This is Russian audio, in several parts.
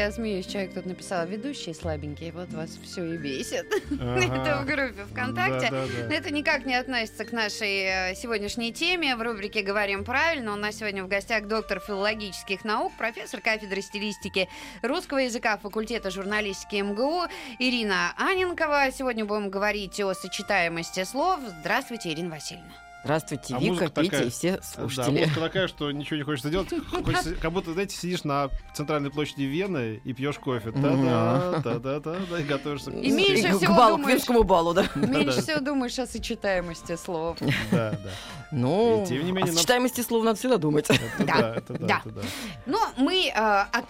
Я смеюсь. Человек тут написал, ведущие слабенькие, вот вас все и бесит. Ага. Это в группе ВКонтакте. Да-да-да. Но это никак не относится к нашей э, сегодняшней теме. В рубрике «Говорим правильно» у нас сегодня в гостях доктор филологических наук, профессор кафедры стилистики русского языка факультета журналистики МГУ Ирина Аненкова. Сегодня будем говорить о сочетаемости слов. Здравствуйте, Ирина Васильевна. Здравствуйте, А Вика, Петя такая- и все Да, слушатели. музыка такая, что ничего не хочется делать. Хочется, как будто, знаете, сидишь на центральной площади Вены и пьешь кофе. Та-да, та-да-та, да, и готовишься. к И меньше К всего балу, к думаешь- венскому балу, да. Меньше всего думаешь о сочетаемости слов. Да, да. Ну, И тем не менее, о нам- сочетаемости слов надо всегда думать. Это Да, да, это да. да, это да. Но мы э, от-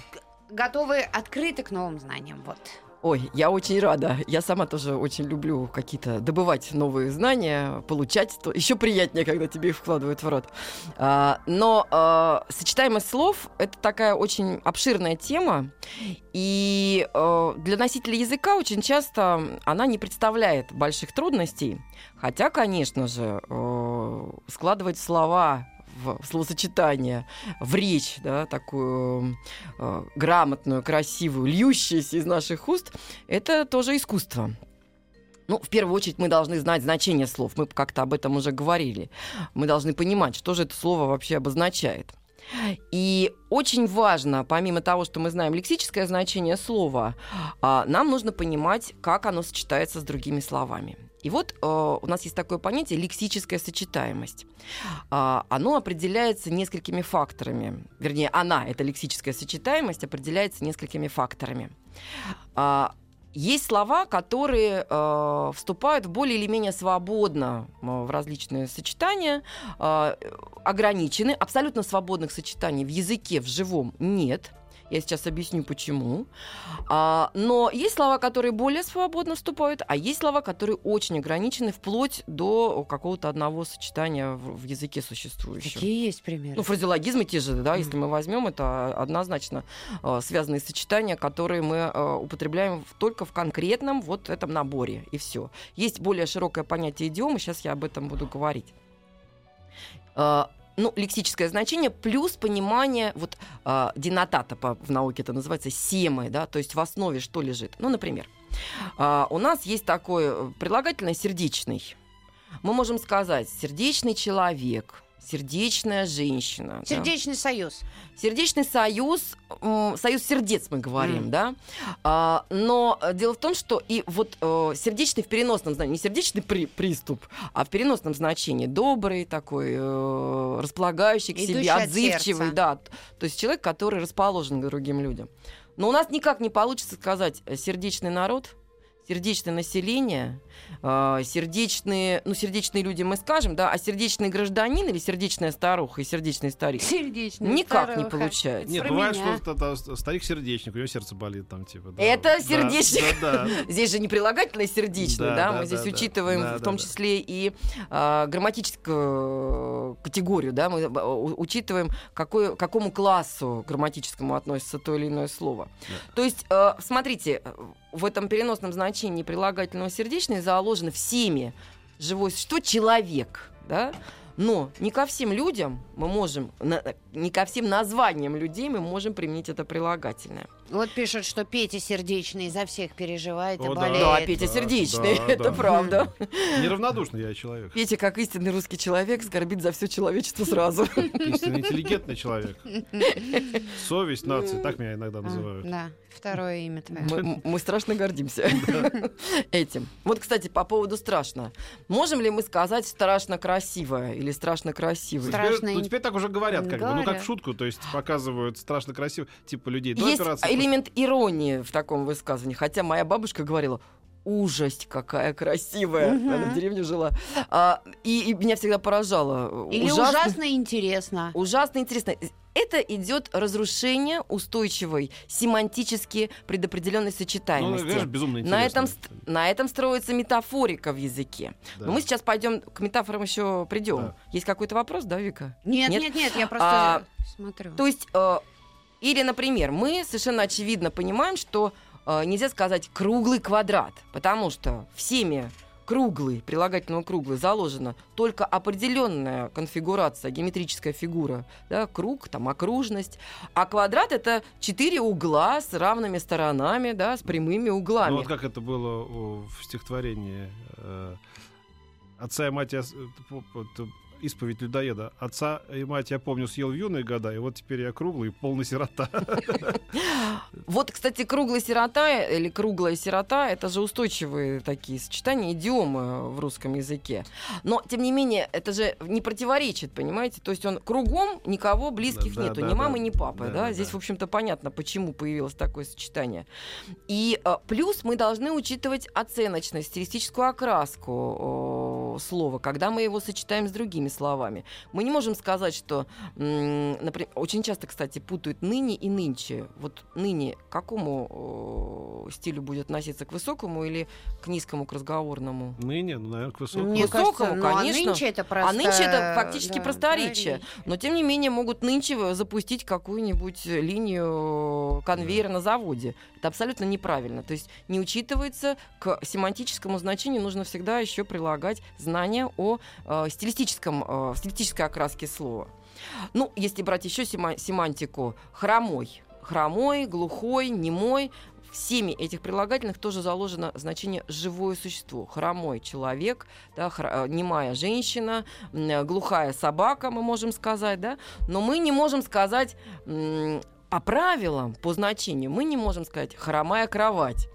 готовы открыты к новым знаниям. Вот. Ой, я очень рада. Я сама тоже очень люблю какие-то добывать новые знания, получать. То еще приятнее, когда тебе их вкладывают в рот. А, но а, сочетаемость слов это такая очень обширная тема, и э, для носителя языка очень часто она не представляет больших трудностей. Хотя, конечно же, э, складывать слова в словосочетание, в речь, да, такую э, грамотную, красивую, льющуюся из наших уст, это тоже искусство. Ну, в первую очередь, мы должны знать значение слов. Мы как-то об этом уже говорили. Мы должны понимать, что же это слово вообще обозначает. И очень важно, помимо того, что мы знаем лексическое значение слова, а, нам нужно понимать, как оно сочетается с другими словами. И вот э, у нас есть такое понятие лексическая сочетаемость. А, Оно определяется несколькими факторами. Вернее, она, эта лексическая сочетаемость, определяется несколькими факторами. А, Есть слова, которые э, вступают более или менее свободно э, в различные сочетания, э, ограничены. Абсолютно свободных сочетаний в языке, в живом нет. Я сейчас объясню, почему. А, но есть слова, которые более свободно вступают, а есть слова, которые очень ограничены вплоть до какого-то одного сочетания в, в языке существующего. Какие есть примеры? Ну, фразеологизмы те же, да, если мы возьмем, это однозначно э, связанные сочетания, которые мы э, употребляем в- только в конкретном вот этом наборе, и все. Есть более широкое понятие идиомы, сейчас я об этом буду говорить. Ну, лексическое значение плюс понимание вот э, денотата по- в науке это называется семы, да, то есть в основе что лежит. Ну, например, э, у нас есть такое э, прилагательное сердечный. Мы можем сказать сердечный человек, сердечная женщина. да. Сердечный союз. Сердечный союз, союз сердец мы говорим, Мгм. да. А, но дело в том, что и вот э, сердечный в переносном значении, не сердечный при- приступ, а в переносном значении добрый такой, э, располагающий к Идущий себе, от отзывчивый, сердца. да. То есть человек, который расположен к другим людям. Но у нас никак не получится сказать э, сердечный народ, сердечное население, э, сердечные, ну, сердечные люди мы скажем, да, а сердечный гражданин или сердечная старуха и сердечный старик Сердечный. Никак не старуха. получается. Нет, Про бывает, меня. что это- это старик-сердечник, у него сердце болит там, типа. да. Это Да, сердечник. Да, да. Здесь же не прилагательное сердечное, Да, да, да, мы здесь да, да. учитываем Да, в да, том да. числе и а, грамматическую категорию, да, мы а, у- учитываем, какой, к какому классу грамматическому относится то или иное слово. То есть, э, смотрите, э, в этом переносном значении прилагательного сердечное заложено всеми. Живое существо человек, да, но не ко всем людям мы можем, не ко всем названиям людей мы можем применить это прилагательное. Вот пишут, что Петя сердечный за всех переживает и О, да. болеет. Да, Петя Да, сердечный, да, это да. правда. Неравнодушный я человек. Петя, как истинный русский человек, скорбит за все человечество сразу. Истинно интеллигентный человек. Совесть нации, так меня иногда А, называют. Да, второе имя твое. Мы, мы страшно гордимся этим. Вот, кстати, по поводу страшно. Можем ли мы сказать страшно красивое или страшно красивый? Страшно Теперь, ну, теперь так уже говорят, как бы. Ну, как в шутку, то есть показывают страшно красиво, типа людей до Есть операции. элемент иронии в таком высказывании. Хотя моя бабушка говорила, ужасть какая красивая. Мгм. Она в деревне жила. А, и, и меня всегда поражало. Или ужасно интересно. Ужасно интересно. Это идет разрушение устойчивой семантически предопределенной Ну, сочетаемости. знаешь, безумно интересно. на, этом, на этом строится метафорика в языке. Да. Но мы сейчас пойдем к метафорам еще придем. Да. Есть какой-то вопрос, да, Вика? Нет, Нет? нет, нет, я просто А, смотрю. То есть, э, или, например, мы совершенно очевидно понимаем, что э, нельзя сказать круглый квадрат, потому что всеми круглый, прилагательного круглый, заложена только определенная конфигурация, геометрическая фигура, да, круг, там, окружность, а квадрат это четыре угла с равными сторонами, да, с прямыми углами. Ну, вот как это было в стихотворении э, «Отца и мать я... э, Исповедь людоеда. Отца и мать я помню съел в юные года, и вот теперь я круглый, полный сирота. Вот, кстати, круглая сирота или круглая сирота это же устойчивые такие сочетания, идиомы в русском языке. Но, тем не менее, это же не противоречит, понимаете? То есть он кругом никого близких Да, да, нету, да, ни да. мамы, ни папы, Да, да? да, Здесь, да. в общем-то, понятно, почему появилось такое сочетание. И э, плюс мы должны учитывать оценочность, стилистическую окраску э, слова, когда мы его сочетаем с другими словами. Мы не можем сказать, что, например, очень часто, кстати, путают ныне и нынче. Вот ныне к какому э, стилю будет относиться, к высокому или к низкому, к разговорному? Ныне, ну, наверное, к высокому. Мне высокого, кажется, ну, а конечно. нынче это просто... А нынче это фактически да, просторечие. просторечие. Но, тем не менее, могут нынче запустить какую-нибудь линию конвейера на заводе. Это абсолютно неправильно. То есть не учитывается к семантическому значению нужно всегда еще прилагать знания о э, стилистическом, э, стилистической окраске слова. Ну, если брать еще сема- семантику, хромой. Хромой, глухой, немой. Всеми этих прилагательных тоже заложено значение живое существо. Хромой человек, да, хра- э, немая женщина, э, глухая собака, мы можем сказать, да, но мы не можем сказать по правилам, по значению, мы не можем сказать хромая кровать.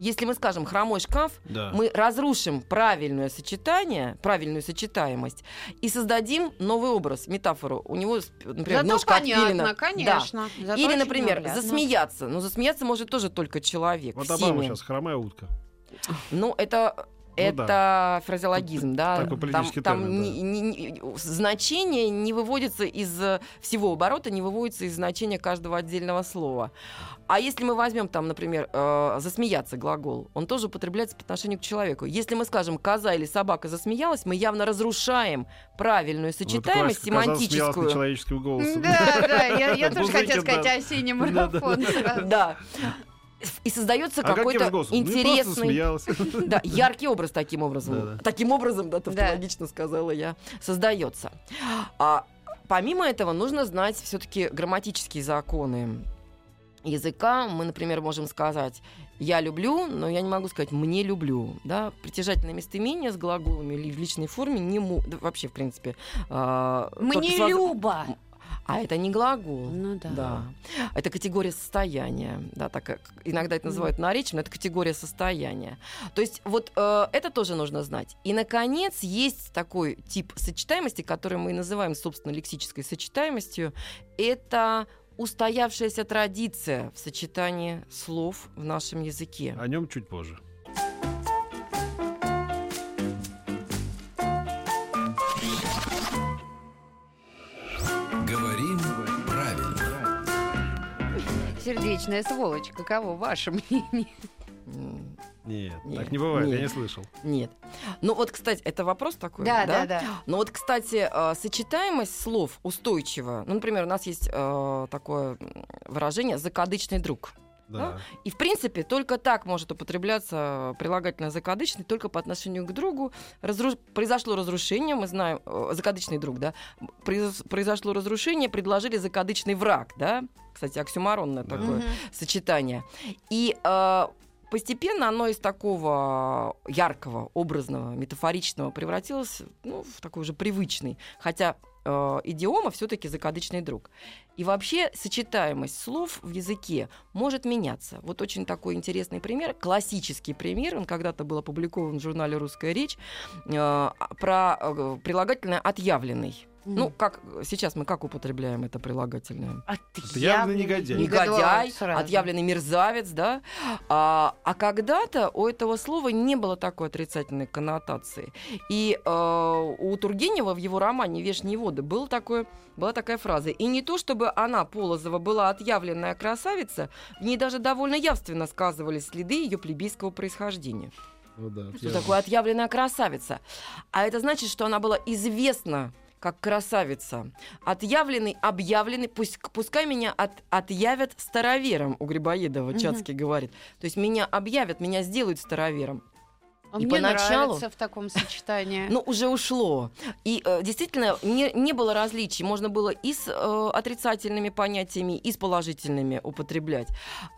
Если мы скажем хромой шкаф, Да. мы разрушим правильное сочетание, правильную сочетаемость и создадим новый образ, метафору. У него, например, Зато ножка понятно, отпилена. Да. конечно. Зато Или, например, наглядно. засмеяться. Ну, засмеяться может тоже только человек. Вот. Обама сейчас хромая утка. Ну, это Ну это фразеологизм, да. такой там политический там термин, да. не- не- не- значение не выводится из э, всего оборота, не выводится из значения каждого отдельного слова. А если мы возьмем там, например, э, засмеяться глагол, он тоже употребляется по отношению к человеку. Если мы скажем коза или собака засмеялась, мы явно разрушаем правильную это сочетаемость классика, казалось, смеялась семантическую. над человеческим голосом. Да, да, я, я тоже хотела сказать да. осенний Да, да, марафон. Да. И создается А какой-то? Ну, интересный. Да, яркий образ таким образом. Таким образом, да, тавтологично сказала я, создается. А помимо этого нужно знать все-таки грамматические законы языка. Мы, например, можем сказать я люблю, но я не могу сказать мне люблю. Да? Притяжательное местоимение с глаголами или в личной форме не мо- да, вообще, в принципе. только Мне с Люба. А это не глагол. Ну да. Да. Это категория состояния. Да, так как иногда это называют наречием, но это категория состояния. То есть вот э, это тоже нужно знать. И, наконец, есть такой тип сочетаемости, который мы и называем, собственно, лексической сочетаемостью. Это устоявшаяся традиция в сочетании слов в нашем языке. О нем чуть позже. Сердечная сволочь. Каково ваше мнение? Нет, Нет, так не бывает, я нет. не слышал. Нет. Ну вот, кстати, это вопрос такой, Да, да, да. Ну вот, кстати, э, сочетаемость слов устойчива. Ну, например, у нас есть э, такое выражение «закадычный друг». Да. И, в принципе, только так может употребляться прилагательное закадычный, только по отношению к другу. Разру- Произошло разрушение, мы знаем, э, закадычный друг, да, произошло разрушение, предложили закадычный враг, да, кстати, оксюмаронное Да. такое Мгм. сочетание. И э, постепенно оно из такого яркого, образного, метафоричного превратилось ну, в такой уже привычный. Хотя э, идиома все-таки закадычный друг. И вообще сочетаемость слов в языке может меняться. Вот очень такой интересный пример, классический пример, он когда-то был опубликован в журнале «Русская речь», э, про э, прилагательное «отъявленный». Ну, как сейчас мы как употребляем это прилагательное? Отъявленный негодяй. Негодяй, сразу. отъявленный мерзавец, да? А, а когда-то у этого слова не было такой отрицательной коннотации. И э, у Тургенева в его романе «Вешние воды» был такой, была такая фраза. И не то, чтобы она, Полозова, была отъявленная красавица, в ней даже довольно явственно сказывались следы ее плебейского происхождения. Ну да, Что такое отъявленная красавица? А это значит, что она была известна как красавица. Отъявленный, объявленный, пусть, пускай меня от, отъявят старовером, у Грибоедова. Чацкий говорит. То есть меня объявят, меня сделают старовером. А И Мне поначалу- нравится в таком сочетании. Ну, уже ушло. И э, действительно, не, не было различий. Можно было и с э, отрицательными понятиями, и с положительными употреблять.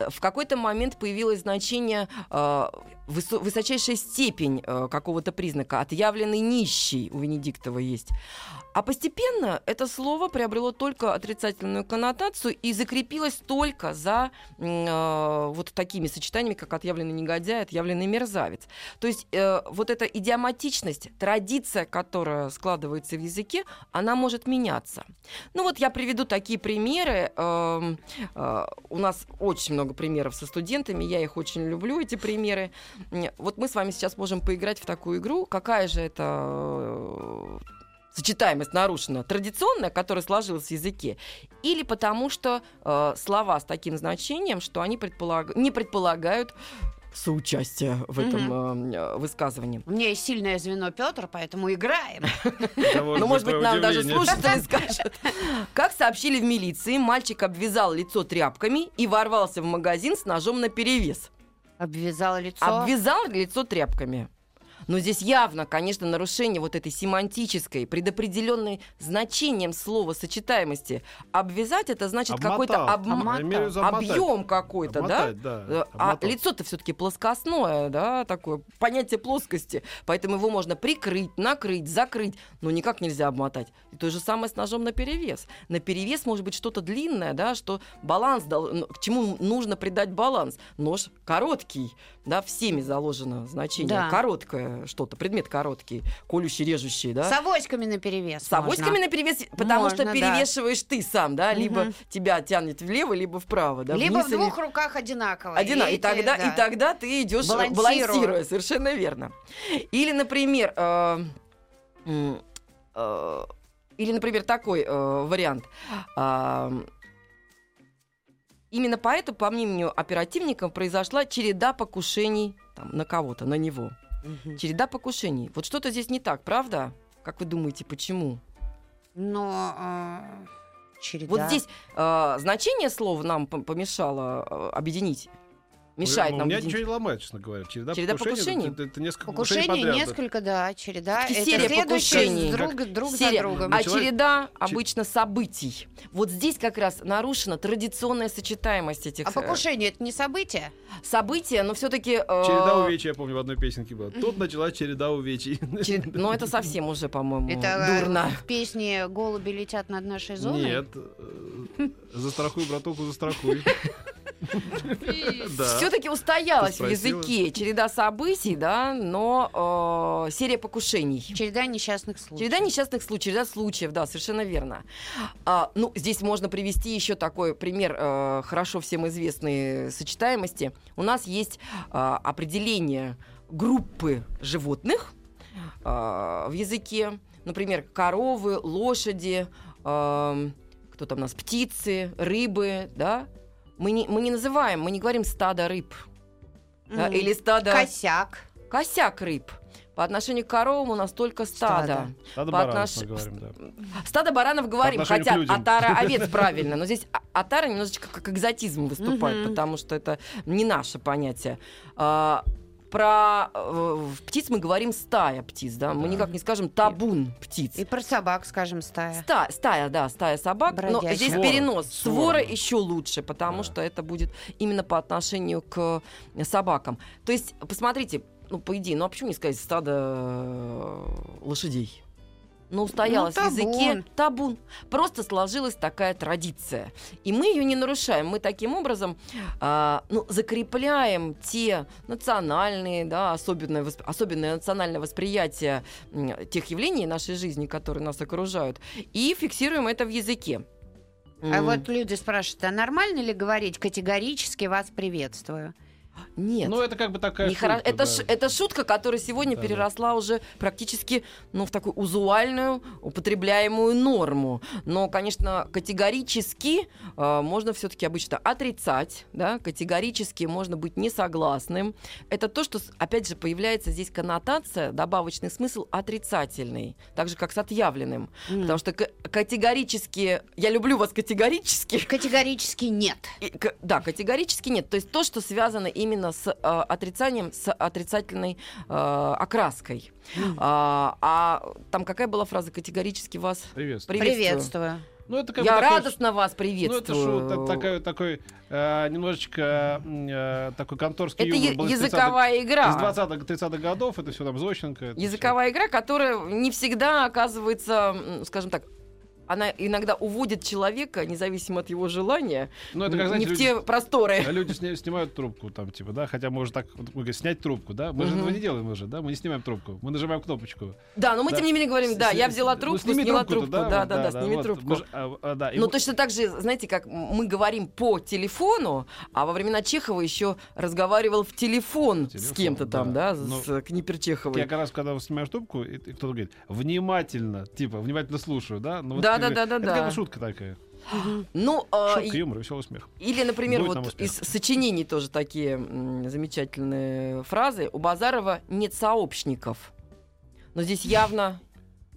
Э, В какой-то момент появилось значение э, высо- высочайшая степень э, какого-то признака. Отъявленный нищий у Венедиктова есть. А постепенно это слово приобрело только отрицательную коннотацию и закрепилось только за э, вот такими сочетаниями, как отъявленный негодяй, отъявленный мерзавец. То есть э, вот эта идиоматичность, традиция, которая складывается в языке, она может меняться. Ну вот я приведу такие примеры. Эм, э, у нас очень много примеров со студентами, я их очень люблю, эти примеры. Вот мы с вами сейчас можем поиграть в такую игру. Какая же это э, сочетаемость нарушена? Традиционная, которая сложилась в языке, или потому что э, слова с таким значением, что они предполаг- не предполагают соучастия в этом э, высказывании. У меня есть сильное звено Петр, поэтому играем. Ну, же может быть, нам даже слушатели скажут. Как сообщили в милиции, мальчик обвязал лицо тряпками и ворвался в магазин с ножом на перевес. Обвязала лицо. Обвязал лицо тряпками. Но здесь явно, конечно, нарушение вот этой семантической, предопределенной значением слова сочетаемости. Обвязать это значит какой-то обмотать. объем какой-то, да? Обмотать, да. Э, А лицо-то все-таки плоскостное, да, такое понятие плоскости. Поэтому его можно прикрыть, накрыть, закрыть, но никак нельзя обмотать. И то же самое с ножом на перевес. На перевес может быть что-то длинное, да, что баланс, дал- ну, к чему нужно придать баланс. Нож короткий, да, всеми заложено значение. Да. Короткое что-то, предмет короткий, колющий, режущий, да. С авоськами на перевес. С авоськами на перевес, потому что Можно, да. перевешиваешь ты сам, да, либо Мгм. тебя тянет влево, либо вправо, да, Либо вниз в или двух руках одинаково. Одина- и, эти, тогда, да. и тогда ты идешь Балансируя. балансируя. совершенно верно. Или, например, э, э, или, например, такой э, вариант. А, именно поэтому, по мнению оперативников, произошла череда покушений там, на кого-то, на него. Мгм. Череда покушений. Вот что-то здесь не так, правда? Как вы думаете, почему? Но э, череда. Вот здесь э, значение слова нам пом- помешало э, объединить. Мешает У нам меня объединить. ничего не ломает, честно говоря. Череда, Череда покушений, покушений? Это, это несколько Покушений покушений подряд. несколько, да, череда. Это серия покушений. друг, друг Серия. за другом. А Началась- череда Че- обычно событий. Вот здесь как раз нарушена традиционная сочетаемость этих А э, покушение это не событие? событий, но все-таки... Череда увечий, я помню, в одной песенке была. Тут началась череда увечий. Ну, это совсем уже, по-моему, Это э, дурно. в песне «Голуби летят над нашей зоной»? Нет. э, Застрахуй, братуху, застрахуй. Все-таки устоялась в языке череда событий, да, но э, серия покушений. Череда несчастных случаев. Череда несчастных случаев, череда случаев, да, совершенно верно. А, ну, здесь можно привести еще такой пример э, хорошо всем известной сочетаемости. У нас есть а, определение группы животных в языке. Например, коровы, лошади, ам, кто там у нас, птицы, рыбы, да? Мы не, мы не называем, мы не говорим стадо рыб. да, Мгм. или стадо... Косяк. Косяк рыб. По отношению к коровам у нас только стадо. Стадо. Надо По баранов отнош- мы говорим, да. Стадо баранов говорим, хотя отара овец правильно, но здесь отара немножечко как экзотизм выступает, потому что это не наше понятие. А, про э, птиц мы говорим стая птиц, да, мы Да. никак не скажем табун птиц. И про собак, скажем, стая. Ста- стая, да, стая собак. Но Бродячих. здесь Свора. перенос. Свора, Свора еще лучше, потому Да. что это будет именно по отношению к собакам. То есть, посмотрите, ну, по идее, ну а почему не сказать стадо э, лошадей? Но устоялась Ну, в языке табун. табун. Просто сложилась такая традиция. И мы ее не нарушаем. Мы таким образом а, ну, закрепляем те национальные, да, особенное, восп- особенное национальное восприятие тех явлений нашей жизни, которые нас окружают, и фиксируем это в языке. А М, вот люди спрашивают, а нормально ли говорить категорически вас приветствую? Нет. Ну, это как бы такая Не хоро- шутка, это, да. ш- это шутка, которая сегодня Да, да. переросла уже практически ну, в такую узуальную, употребляемую норму. Но, конечно, категорически э, можно все-таки обычно отрицать, да, категорически можно быть несогласным. Это то, что, опять же, появляется здесь коннотация, добавочный смысл отрицательный, так же, как с отъявленным. Потому что к- категорически, я люблю вас категорически, Категорически нет. и к- да, категорически нет. То есть то, что связано именно с э, отрицанием, с отрицательной э, окраской. А, а там какая была фраза категорически вас Приветствую. приветствую? Приветствую. Ну, это как Я такой радостно вас Ну, приветствую. это шут, это такой, такой э, немножечко э, такой конторский Это юмор е- был из 30-х языковая Из игра. 20-х, 30-х годов, это все там Зощенко. Языковая игра, которая не всегда оказывается, скажем так, она иногда уводит человека, независимо от его желания. Ну, это как, знаете, не в люди, те просторы. а люди сня- снимают трубку, там, типа, да, хотя можно так, вот, мы говорим, снять трубку, да, мы же Мгм. этого не делаем уже, да, мы не снимаем трубку, мы нажимаем кнопочку. Да, но мы Да. тем не менее говорим, да, С- я с- взяла ну, трубку, сними сняла трубку, да, да, да, вот, сними вот, трубку. мы же, а, а, да, Ну, мы- точно так же, знаете, как мы говорим по телефону, а во времена Чехова еще разговаривал в телефон, с Телефон, кем-то там, да, да. Ну, с Книпер Чеховой. Я как раз, когда снимаешь трубку, и, и кто-то говорит, внимательно, типа, внимательно слушаю, да? Ну, вот Да, да, да, да, Это да. как бы шутка такая. Ну, а, Шутка, и- юмор, веселый смех. или, например, Будет вот из сочинений тоже такие м, замечательные фразы. У Базарова нет сообщников. Но здесь явно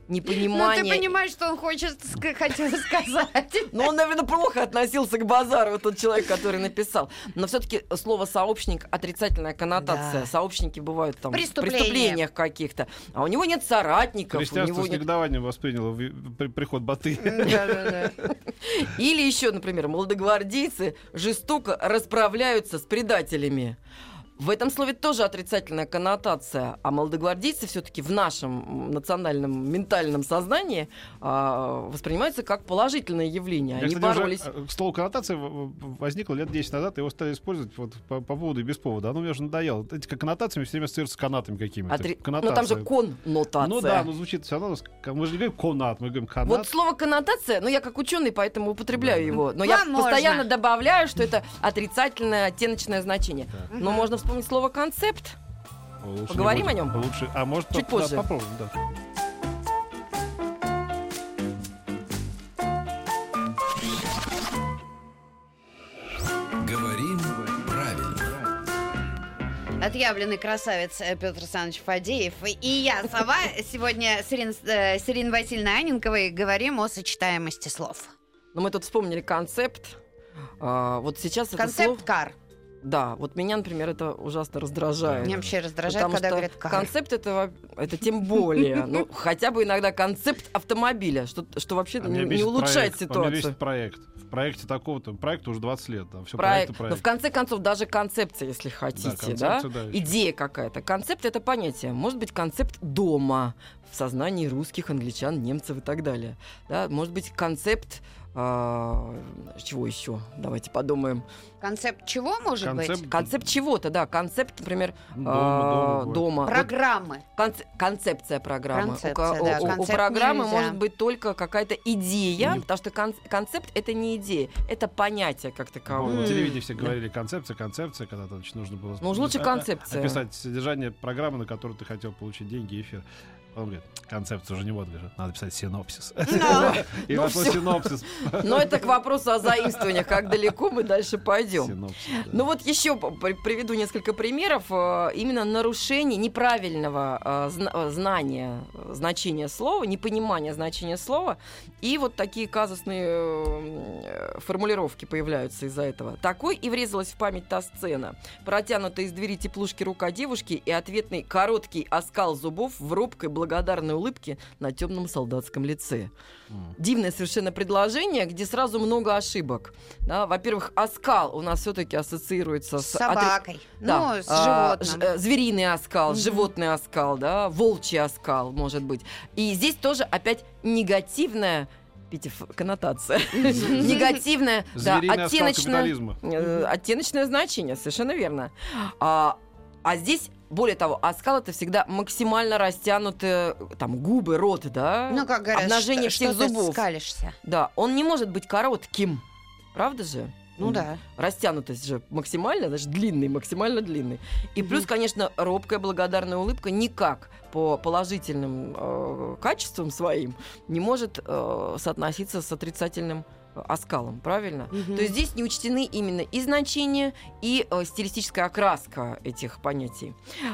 Ну, непонимание. ты понимаешь, что он хочет хотел сказать. Ну, он, наверное, плохо относился к базару, тот человек, который написал. Но все-таки слово сообщник отрицательная коннотация. Да. Сообщники бывают там в Преступления. преступлениях каких-то. А у него нет соратников, у Христианство него с нет. негодованием восприняло ви- при- приход Баты. Или еще, например, молодогвардейцы жестоко расправляются с предателями. В этом слове тоже отрицательная коннотация, а молодогвардейцы все-таки в нашем национальном ментальном сознании а, воспринимаются как положительное явление. Я, Они кстати, уже, боролись. э, слово коннотация возникло лет 10 назад, его стали использовать вот по, по поводу и без повода. Оно мне уже надоело. Эти коннотациями все время ассоциируются с канатами какими-то. Отри- Ну Коннотация. там же коннотация. Ну да, но звучит все равно. Мы же не говорим конат, мы говорим канат. Вот слово коннотация, ну я как ученый, поэтому употребляю Да. его. Но я Вам можно. постоянно добавляю, что это отрицательное оттеночное значение. Да. Но можно вспомнить слово концепт. Лучше поговорим о нем? Лучше, а может Чуть по- да, позже. попробуем, да. Говорим правильно. Отъявленный красавец э, Петр Александрович Фадеев и я, Сова, сегодня с Ириной, э, с Ириной Васильевной Аненковой говорим о сочетаемости слов. Но мы тут вспомнили концепт. А, вот сейчас это Концепт слово... кар. Да, вот меня, например, это ужасно раздражает. Меня вообще раздражает, Потому когда что говорят кар. концепт это, это тем более. Ну, хотя бы иногда концепт автомобиля, что, что вообще А не, не улучшает проект. А ситуацию. проект. В проекте такого-то, проекту уже 20 лет, да, все Проект. проект, и Но проект. в конце концов, даже концепция, если хотите, да, концепция, да, ещё. идея какая-то. Концепт это понятие. Может быть, концепт дома в сознании русских, англичан, немцев и так далее. Да? Может быть, концепт а, чего еще? Давайте подумаем. Концепт чего может Концепт быть? Концепт чего-то, да. Концепт, например, дома, а, дома, дома. Вот Программы. конце- концепция программы. Концепция, у, да, у- у- у концепт программы нельзя. может быть только какая-то идея, Не- потому что кон- концепт это не идея, это понятие как Вот, таковое. на телевидении все говорили концепция, концепция, когда то значит, нужно было Ну, лучше концепция. описать содержание программы, на которую ты хотел получить деньги и эфир. Он говорит, концепция уже не вот, говорит, надо писать синопсис. И Ну, всё. синопсис. Но это к вопросу о заимствованиях, как далеко мы дальше пойдем. Ну вот еще приведу несколько примеров э, именно нарушений неправильного э, э, знания значения слова, непонимания значения слова, и вот такие казусные формулировки появляются из-за этого. Такой и врезалась в память та сцена. Протянутая из двери теплушки рука девушки и ответный короткий оскал зубов в робкой благодарной улыбки на темном солдатском лице. М. Дивное совершенно предложение, где сразу много ошибок. Да, во-первых, оскал у нас все-таки ассоциируется С с отри- собакой. да, Ну, с а, животным. ж- э, звериный оскал, Мгм. животный оскал, да, волчий оскал, может быть. И здесь тоже опять негативная видите, коннотация. Негативная, да, капитализма. э, оттеночное значение, совершенно верно. А, а здесь, более того, оскал это всегда максимально растянутые там губы, рот, да? Ну, как говорят, обнажение что, всех что ты зубов. скалишься. Да, он не может быть коротким, правда же? Ну да. Растянутость же максимально, значит, длинный, максимально длинный. И Мгм. плюс, конечно, робкая благодарная улыбка никак по положительным э, качествам своим не может э, соотноситься с отрицательным э, оскалом, правильно? Мгм. То есть здесь не учтены именно и значения, и э, стилистическая окраска этих понятий.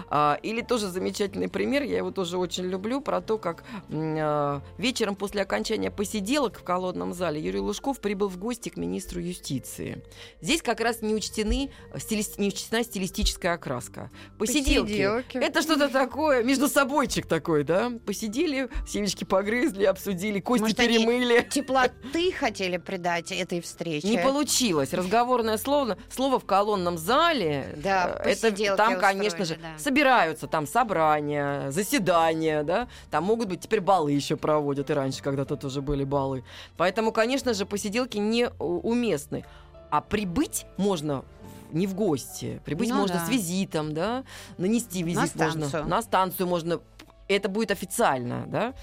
А, или тоже замечательный пример, я его тоже очень люблю, про то, как э, вечером после окончания посиделок в колодном зале Юрий Лужков прибыл в гости к министру юстиции. Здесь как раз не, учтены, э, стилис- не учтена стилистическая окраска. Посиделки. Посиделки. Это что-то такое, между собойчик такой, да? Посидели, семечки погрызли, обсудили, кости Может, перемыли. Теплоты хотели придать этой встрече. Не получилось. Разговорное слово, слово в колонном зале. Да, э, это там, конечно же, да. собираются там собрания, заседания, да. Там могут быть теперь балы еще проводят, и раньше когда-то тоже были балы. Поэтому, конечно же, посиделки неуместны. А прибыть можно не в гости. Прибыть Ну можно да. с визитом, да. Нанести визит На можно. станцию. На станцию можно. Это будет официально, да.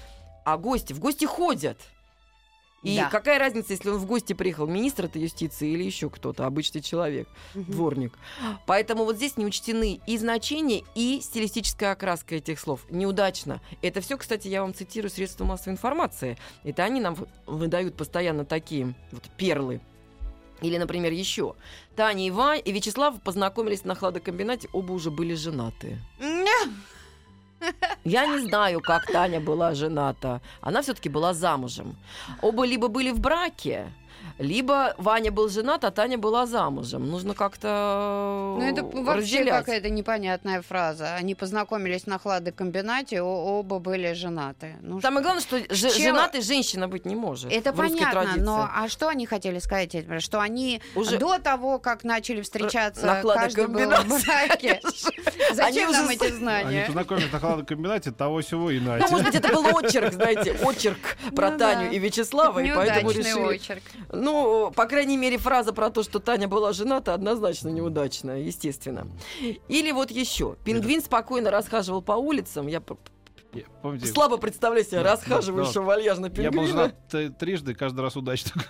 А гости в гости ходят. И Да. какая разница, если он в гости приехал, министр это юстиции или еще кто-то, обычный человек, дворник. Поэтому вот здесь не учтены и значения, и стилистическая окраска этих слов. Неудачно. Это все, кстати, я вам цитирую средства массовой информации. Это они нам выдают постоянно такие вот перлы. Или, например, еще. Таня и Ва и Вячеслав познакомились на хладокомбинате, оба уже были женаты. Я не знаю, как Таня была жената. Она все-таки была замужем. Оба либо были в браке, либо Ваня был женат, а Таня была замужем. Нужно как-то Ну, это вообще разделять. какая-то непонятная фраза. Они познакомились на хладокомбинате, о- оба были женаты. Ну, Самое главное, что же- Чем- женатой женщина быть не может. это в русской понятно, традиции. но а что они хотели сказать этим? Что они Уже до того, как начали встречаться, на каждый был в браке. Они Зачем нам уже эти Они знания? познакомились на хладокомбинате того всего и Ну, может быть, это был очерк, знаете, очерк про Ну Таню и Вячеслава, и поэтому Неудачный решили... очерк. Ну, по крайней мере, фраза про то, что Таня была жената, однозначно неудачная, естественно. Или вот еще. Пингвин спокойно расхаживал по улицам. Я Я- Помните, слабо представляю себе Да, расхаживающего вальяжно я был пингвина. женат т- трижды, каждый раз удачно.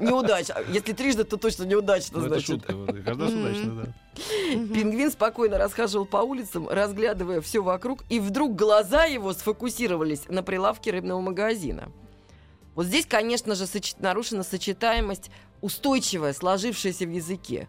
Неудача. Если трижды, то точно неудачно, Ну, значит. Каждый раз удачно, да. Пингвин спокойно расхаживал по улицам, разглядывая все вокруг, и вдруг глаза его сфокусировались на прилавке рыбного магазина. Вот здесь, конечно же, соч- нарушена сочетаемость устойчивая, сложившаяся в языке.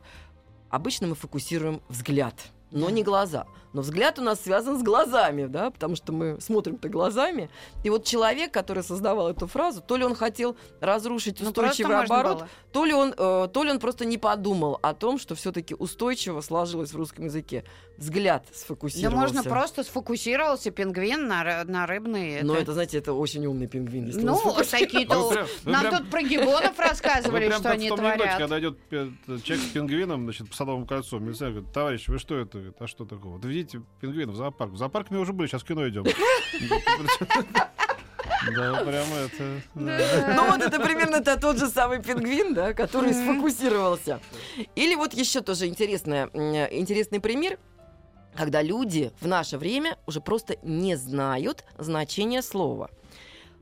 Обычно мы фокусируем взгляд, но не глаза. Но взгляд у нас связан с глазами, да, потому что мы смотрим-то глазами. И вот человек, который создавал эту фразу, то ли он хотел разрушить Ну, устойчивый оборот, то ли он, э, то ли он просто не подумал о том, что все-таки устойчиво сложилось в русском языке. Взгляд Да сфокусировался. можно просто сфокусировался пингвин на, на рыбный. Но это- это, знаете, это очень умный пингвин. Ну, такие-то... Вы Нам прям- тут про гибонов рассказывали, что они творят. когда идет человек с пингвином, значит, по Садовому кольцу, милиционер говорит, товарищ, вы что это? А что такого? Да видите, пингвинов в зоопарк. В зоопарк мы уже были, сейчас в кино идем. Да, прямо это... да. Ну вот это примерно тот же самый пингвин, да, который сфокусировался. Или вот еще тоже интересное, интересный пример, когда люди в наше время уже просто не знают значения слова.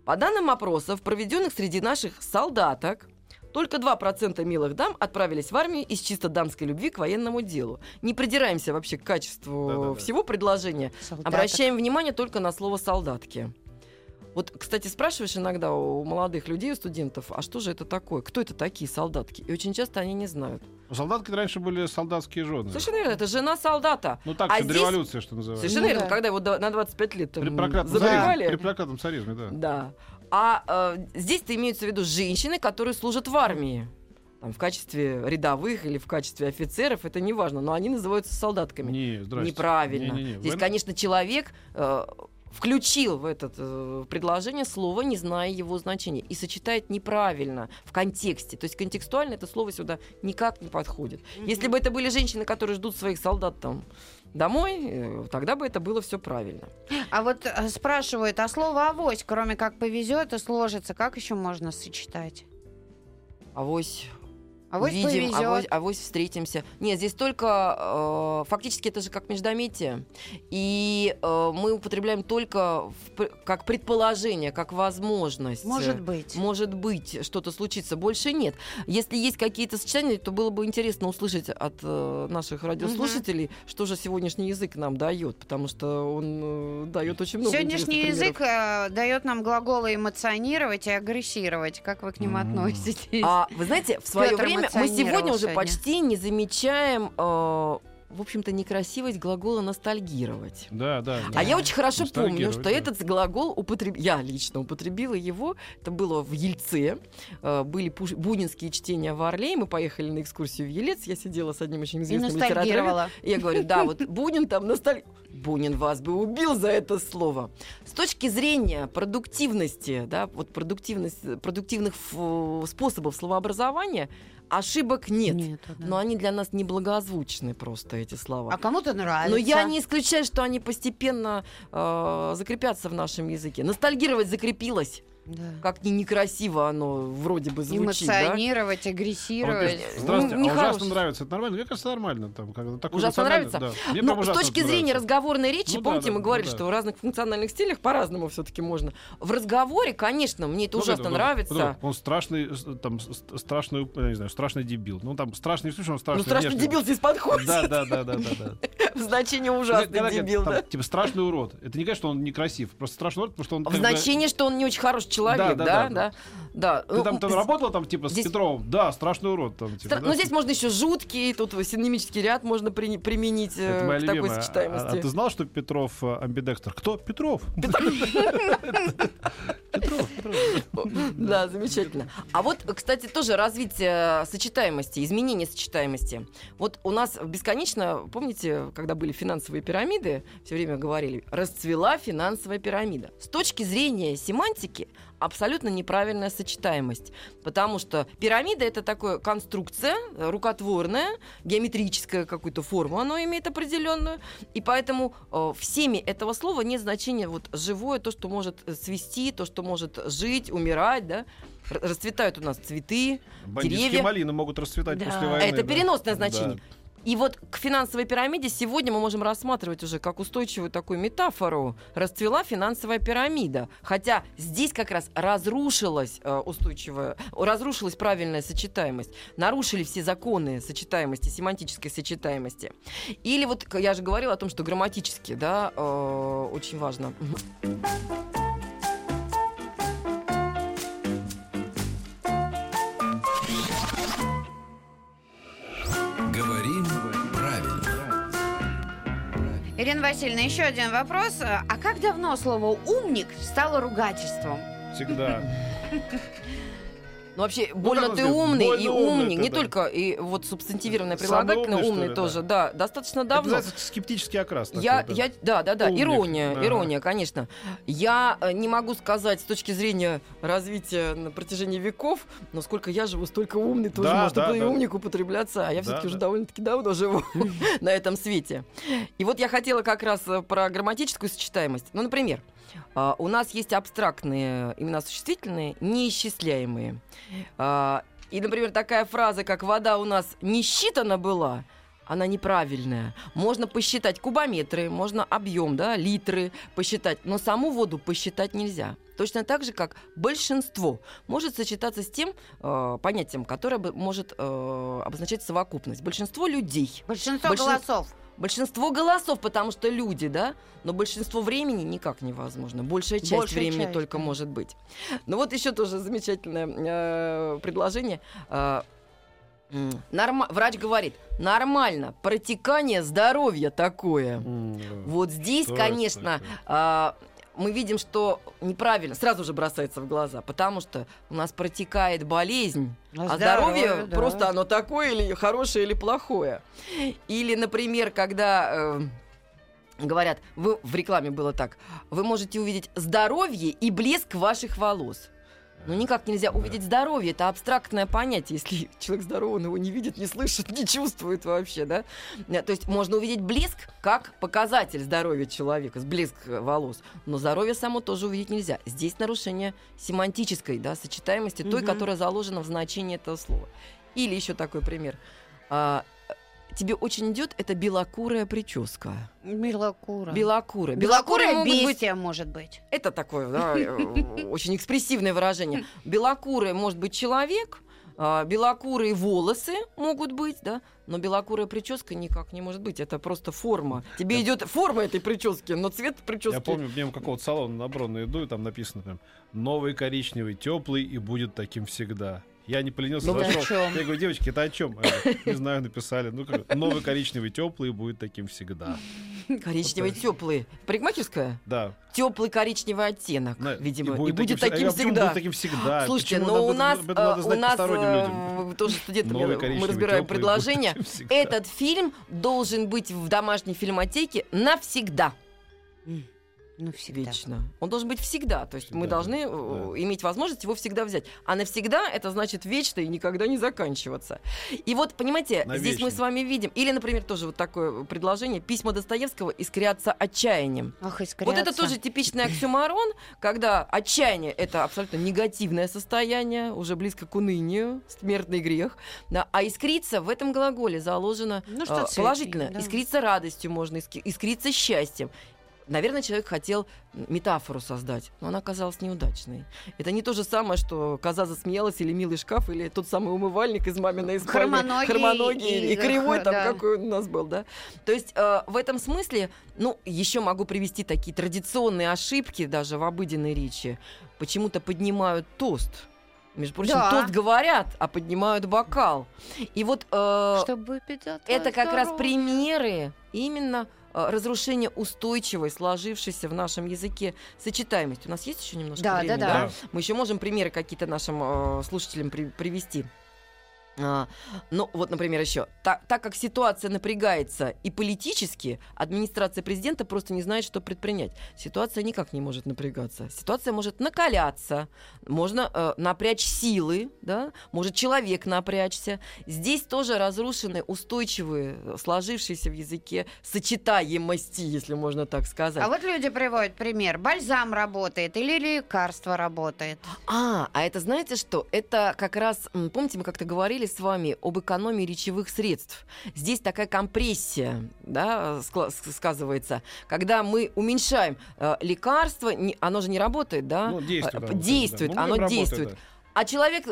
По данным опросов, проведенных среди наших солдаток, только 2% милых дам отправились в армию из чисто дамской любви к военному делу. Не придираемся вообще к качеству Да-да-да. всего предложения. Солдаток. Обращаем внимание только на слово солдатки. Вот, кстати, спрашиваешь иногда у молодых людей, у студентов, а что же это такое? Кто это такие солдатки? И очень часто они не знают. Солдатки раньше были солдатские жены. Совершенно верно, это жена солдата. Ну так, А здесь- революции, что называется. Совершенно Ну верно, да. когда его до- на 25 лет там При проклятом забрали. царизме. При проклятом царизме, да. Да. А э, здесь-то имеются в виду женщины, которые служат в армии. Там, в качестве рядовых или в качестве офицеров, это не важно, но они называются солдатками. Не, здрасте. Неправильно. Не-не-не, Здесь, вы- конечно, человек, э, включил в это э, предложение слово, не зная его значения, и сочетает неправильно в контексте. То есть контекстуально это слово сюда никак не подходит. Если бы это были женщины, которые ждут своих солдат там домой, э, тогда бы это было все правильно. А вот э, спрашивают, а слово авось, кроме как повезет и сложится, как еще можно сочетать? Авось Авось увидим, авось, авось встретимся. Нет, здесь только э, фактически это же как междометие. И э, мы употребляем только в как предположение, как возможность. Может быть. Может быть, что-то случится, больше нет. Если есть какие-то сочетания, то было бы интересно услышать от э, наших радиослушателей, что же сегодняшний язык нам дает, потому что он э, дает очень много Сегодняшний язык э, дает нам глаголы эмоционировать и агрессировать. Как вы к ним М. относитесь? А вы знаете, в свое Пётр время мы эмоционировал сегодня уже почти не замечаем, э, в общем-то, некрасивость глагола ностальгировать. Да, да. А я очень хорошо помню, что да. этот глагол употреб... я лично употребила его. Это было в Ельце. Э, Были пуш- бунинские чтения в Орле. и Мы поехали на экскурсию в Елец. Я сидела с одним очень известным литератором. И я говорю, да, вот Бунин там носталь... Бунин вас бы убил за это слово. С точки зрения продуктивности, да, вот продуктивность, продуктивных ф- способов словообразования, ошибок нет. Нету, да. Но они для нас неблагозвучны просто, эти слова. А кому-то нравится. Но я не исключаю, что они постепенно э, закрепятся в нашем языке. Ностальгировать закрепилось. Да. Как ни некрасиво оно вроде бы звучит, да? Эмоционировать, А вот агрессировать. пишет, Здравствуйте, Ну, а ужасно нравится. Это нормально? Мне кажется, нормально. Там, когда такой Ужасно нравится? Да. Мне Но прям с ужасно точки зрения нравится. разговорной речи, Ну помните, да, мы да, говорили, да. что в разных функциональных стилях по-разному все-таки можно. В разговоре, конечно, мне это Ну, ужасно это, ну, нравится. ну, Он страшный, там, страшный, я не знаю, страшный дебил. Ну, там, страшный, в смысле, он страшный ну, страшно внешне. дебил здесь подходит. Да, да, да, да, да, да. В значении Когда ужасный говорят, дебил, там, да. Типа страшный урод. Это не говорит, что он некрасив. Просто страшный урод, потому что он... В как бы- значении, что он не очень хороший человек, Да, да, да, да, да. Да. Ты там, там работала там типа здесь- с Петровым? Да, страшный урод там. Типа, Стра- да? Ну, здесь можно еще жуткий, тут синонимический ряд можно при- применить э, Это моя к такой любимая. Сочетаемости. А, а ты знал, что Петров э, амбидекстер? Кто? Петров. Петров, Петров. Да, замечательно. А вот, кстати, тоже развитие сочетаемости, изменение сочетаемости. Вот у нас бесконечно, помните, когда были финансовые пирамиды, все время говорили, расцвела финансовая пирамида. С точки зрения семантики, абсолютно неправильная сочетаемость. Потому что пирамида это такая конструкция э, рукотворная, геометрическая какую-то форму, оно имеет определенную. И поэтому э, в семе этого слова нет значения вот живое, то, что может э, свести, то, что может жить, умирать, да. Расцветают у нас цветы. Бандитские Деревья. малины могут расцветать Да. после войны. Это да. переносное Да. И вот к финансовой пирамиде сегодня мы можем рассматривать уже как устойчивую такую метафору. Расцвела финансовая пирамида. Хотя здесь как раз разрушилась э, устойчивая, разрушилась правильная сочетаемость. Нарушили все законы сочетаемости, семантической сочетаемости. Или вот я же говорила о том, что грамматически, да, э, очень важно. Ирина Васильевна, еще один вопрос. А как давно слово «умник» стало ругательством? Всегда. Ну, вообще, больно как ты умный больно и умный умник. ты, Не да. только и вот субстантивированное Самый прилагательное умный, умный ли, тоже, да. достаточно Это давно. называется скептический окрас. такой, Я, да. я, да, да, да, Умник, ирония, да. ирония, конечно. Я э, не могу сказать с точки зрения развития на протяжении веков, но сколько я живу, столько умный тоже Да, может да, и да. умник употребляться, а я Да, все-таки уже да. довольно-таки давно живу на этом свете. И вот я хотела как раз э, про грамматическую сочетаемость. Ну, например, а, у нас есть абстрактные имена существительные, неисчисляемые. А, И, например, такая фраза, как «вода у нас не считана была», она неправильная. Можно посчитать кубометры, можно объем, да, литры посчитать, но саму воду посчитать нельзя. Точно так же, как большинство может сочетаться с тем э, понятием, которое может э, обозначать совокупность. Большинство людей. Большинство Большин- голосов. Большинство голосов, потому что люди, да, но большинство времени никак невозможно. Большая часть Большая времени часть, только да. может быть. Ну вот еще тоже замечательное э, предложение. Э, норма- Врач говорит, нормально, протекание здоровья такое. Да. Вот здесь, конечно? А, мы видим, что неправильно, сразу же бросается в глаза, потому что у нас протекает болезнь, а здоровье да. просто оно такое или хорошее, или плохое. Или, например, когда э, говорят, вы в рекламе было так, вы можете увидеть здоровье и блеск ваших волос. Ну, никак нельзя увидеть здоровье. Это абстрактное понятие. Если человек здоровый, он его не видит, не слышит, не чувствует вообще, да? Э, То есть можно увидеть блеск как показатель здоровья человека, блеск э, волос. Но здоровье само тоже увидеть нельзя. Здесь нарушение семантической, да, сочетаемости той, которая заложена в значении этого слова. Или еще такой пример. Тебе очень идет эта белокурая прическа. Белокура. Белокурая. Белокурая могут быть бестия, может быть. это такое, да, э, очень экспрессивное выражение. Белокурый может быть человек, а, белокурые волосы могут быть, да, но белокурая прическа никак не может быть. Это просто форма. Тебе Я- идет форма этой прически, но цвет прически. Я помню, мимо какого-то салона на Бронной иду, и там написано прям «Новый коричневый, теплый и будет таким всегда». Я не поленился, Ну, зашел. Я говорю, девочки, это о чем? Не знаю, написали. Ну, новый коричневый, теплый и будет таким всегда. Коричневый, теплый. Парикмахерская? Да. Теплый коричневый оттенок, На- видимо. И будет, всегда. таким А почему всегда. будет таким всегда. Слушайте, Почему но об у нас, об этом э, у нас э, тоже студентами Новый мы разбираем предложение. будет таким. Этот фильм должен быть в домашней фильмотеке навсегда. Ну, всегда. Вечно. Он должен быть всегда. То есть мы Всегда, должны э, да. иметь возможность его всегда взять. А навсегда это значит вечно и никогда не заканчиваться. И вот, понимаете, здесь мы Навечно. с вами видим. Или, например, тоже вот такое предложение. Письма Достоевского искрятся отчаянием. Ах, Вот это тоже типичный оксюмарон, когда отчаяние это абсолютно негативное состояние, уже близко к унынию, смертный грех. Да, а искриться в этом глаголе заложено Ну, э, что цветы, положительно. да. Искриться радостью можно, искриться счастьем. Наверное, человек хотел метафору создать, но она оказалась неудачной. Это не то же самое, что коза засмеялась, или милый шкаф, или тот самый умывальник из маминой спальни. Хромоногий Хромоногий и- и кривой, там да. какой у нас был, да? То есть э, в этом смысле, ну, еще могу привести такие традиционные ошибки даже в обыденной речи. Почему-то поднимают тост. Между прочим, Да. тост говорят, а поднимают бокал. И вот э, Чтобы это как раз здоровье. примеры именно э, разрушения устойчивой, сложившейся в нашем языке сочетаемости. У нас есть еще немножко Да, времени? да, да. Да. Мы еще можем примеры какие-то нашим э, слушателям при- привести. А, ну, вот, например, еще. Так, так как ситуация напрягается и политически, администрация президента просто не знает, что предпринять. Ситуация никак не может напрягаться. Ситуация может накаляться, можно э, напрячь силы, да, может человек напрячься. Здесь тоже разрушены устойчивые, э, сложившиеся в языке сочетаемости, если можно так сказать. А вот люди приводят пример. Бальзам работает или лекарство работает. А, а это знаете что? Это как раз, помните, мы как-то говорили с вами об экономии речевых средств. Здесь такая компрессия, да, сказывается. Когда мы уменьшаем э, лекарство, не- оно же не работает, да? Ну, действует. Э, работает, действует, да. Ну, оно работает, действует. да. А человек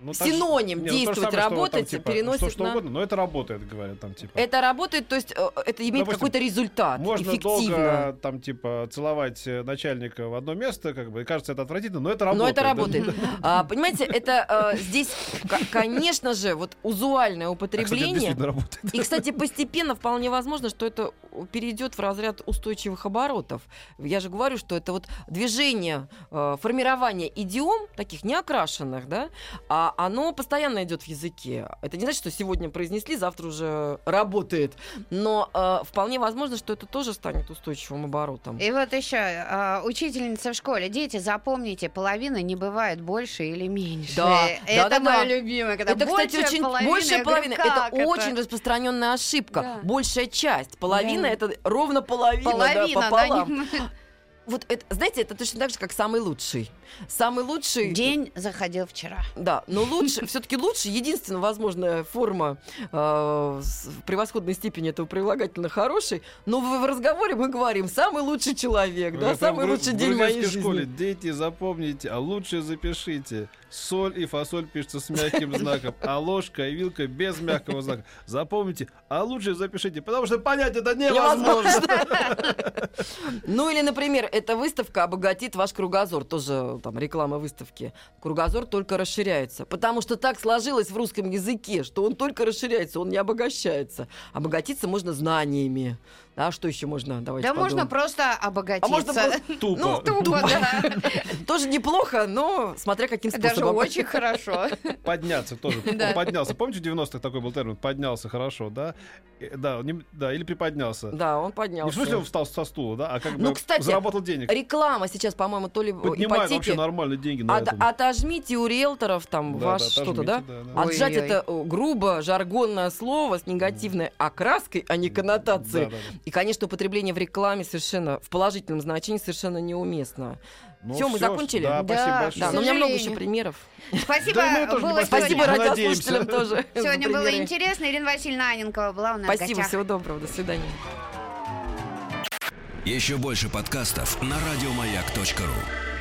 Ну, так же- синоним не, ну, действовать, самое, что вот там, работать типа, переносит что, что на- угодно, но это работает, говорят там, типа. это работает, то есть э, это имеет какой-то результат, Можно эффективно. долго там типа целовать э, начальника в одно место, как бы, и кажется это отвратительно, но это работает. Но это да. работает. А, понимаете, это э, здесь, конечно же, вот узуальное А, кстати, употребление. действительно работает. И, кстати, постепенно вполне возможно, что это перейдет в разряд устойчивых оборотов. Я же говорю, что это вот движение, формирование идиом, таких неокрашенных, да, а оно постоянно идет в языке. Это не значит, что сегодня произнесли, завтра уже работает. Но э, вполне возможно, что это тоже станет устойчивым оборотом. И вот еще а, учительница в школе. Дети, запомните, половина не бывает больше или меньше. Да, это да, да, мое да. любимое. Когда это, кстати, очень половина. большая Я говорю, половина. «Как это, очень распространенная ошибка. Да. Большая часть. Половина Да. это ровно половина, Половина, да, да, пополам. не- Вот это, знаете, это точно так же, как самый лучший. Самый лучший. День заходил вчера. Да, но лучше, все-таки лучше, единственная возможная форма э, в превосходной степени этого прилагательно хороший, но в, в разговоре мы говорим самый лучший человек, да, Как самый в лучший в день моей грузинской жизни. школе. Дети, запомните, а лучше запишите. Соль и фасоль пишется с мягким знаком, а ложка и вилка без мягкого знака. Запомните, а лучше запишите, потому что понять это невозможно. Ну или, например, эта выставка обогатит ваш кругозор, тоже там реклама выставки. Кругозор только расширяется, потому что так сложилось в русском языке, что он только расширяется, он не обогащается. Обогатиться можно знаниями. А что еще можно? Давайте Да можно подумаем. просто обогатиться. А можно просто- Тупо. Ну, Тупо, да. Тоже неплохо, но смотря каким Даже способом. очень хорошо. Подняться тоже. Да. Он поднялся. Помните, в 90-х такой был термин? Поднялся хорошо, да? Э, Да, не- да или приподнялся. Да, он Не в поднялся. смысле он встал со стула, да, а как Ну, бы кстати, заработал денег. Реклама сейчас, по-моему, то ли Поднимает вообще ипотеки. нормальные деньги на От- этом. отожмите у риэлторов там Да, ваш да, что-то, да? да, да. Отжать Ой-ой-ой. это грубо, жаргонное слово с негативной окраской, а не коннотацией. Да, да, да. И, конечно, употребление в рекламе совершенно в положительном значении совершенно неуместно. Ну, Всё, мы закончили? Да, Да, спасибо большое. Да, но у меня много еще примеров. Спасибо. Да, было Спасибо радиослушателям тоже. Сегодня было интересно. Ирина Васильевна Аненкова была у нас в Спасибо, всего доброго, до свидания. Еще больше подкастов на радиомаяк.ру.